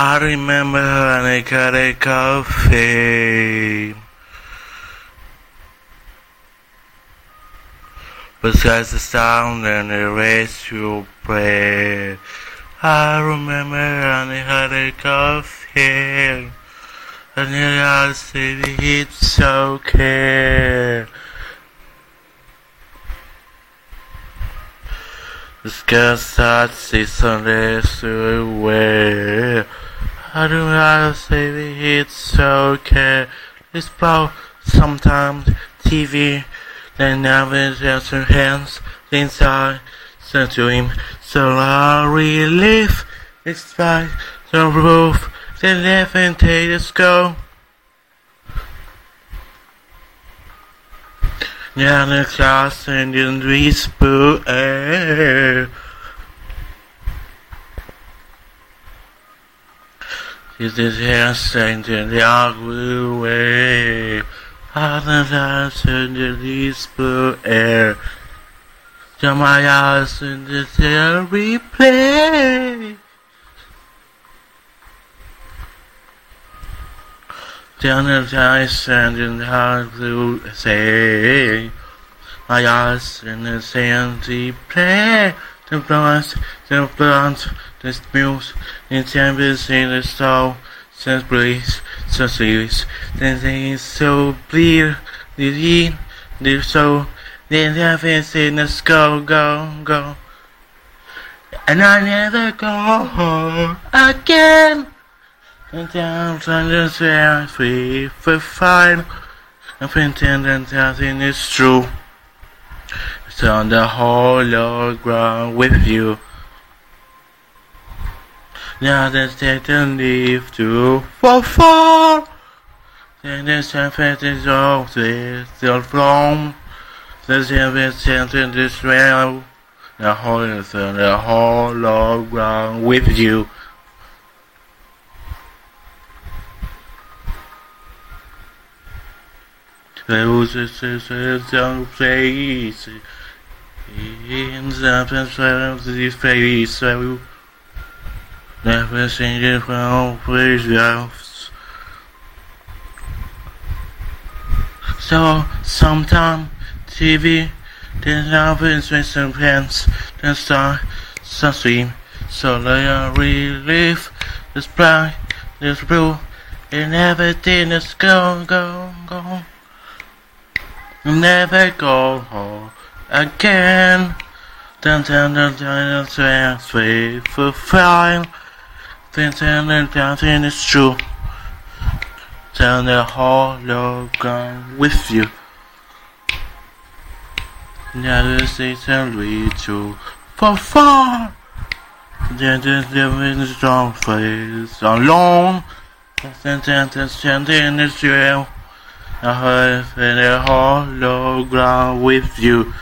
I remember when I cut a coffee. Besides the sound and the race you play. I remember when I had a coffee. And then I said it's okay. The sky starts to Sunday away. I do not say that it's okay. It's about sometimes TV, then never just hands inside the dream. So I relive it's by the roof, then never take us go. Yeah, the class and in whisper air. Is this hair stained in the ugly way? Than in the whisper air. Eyes in this air. Down the eyes and in the blue say My eyes in the sandy play The blondes, the blondes, the smooth The tempest in the soul Says breeze, so serious Then things so bleed The in, the soul Then heavens in the skull Go, go And I never go again and down on the fair, free for fine. And pretend that nothing is true. It's on the hologram with you. Now take and leave to for far. Then the surface is all still flown. The in this realm. The whole is on the hologram with you. There was a certain place never seen it from yourselves. So sometime TV then happens with some pants, then start some stream, so they are relief, this black, this blue, and everything is go, go, go never go home again. Then turn the giant transfer for fine. Then turn the mountain is true. Turn the hologram with you. Never say and read to for far. Then the living strong face alone. Then turn the standing is real. I heard a hologram with you.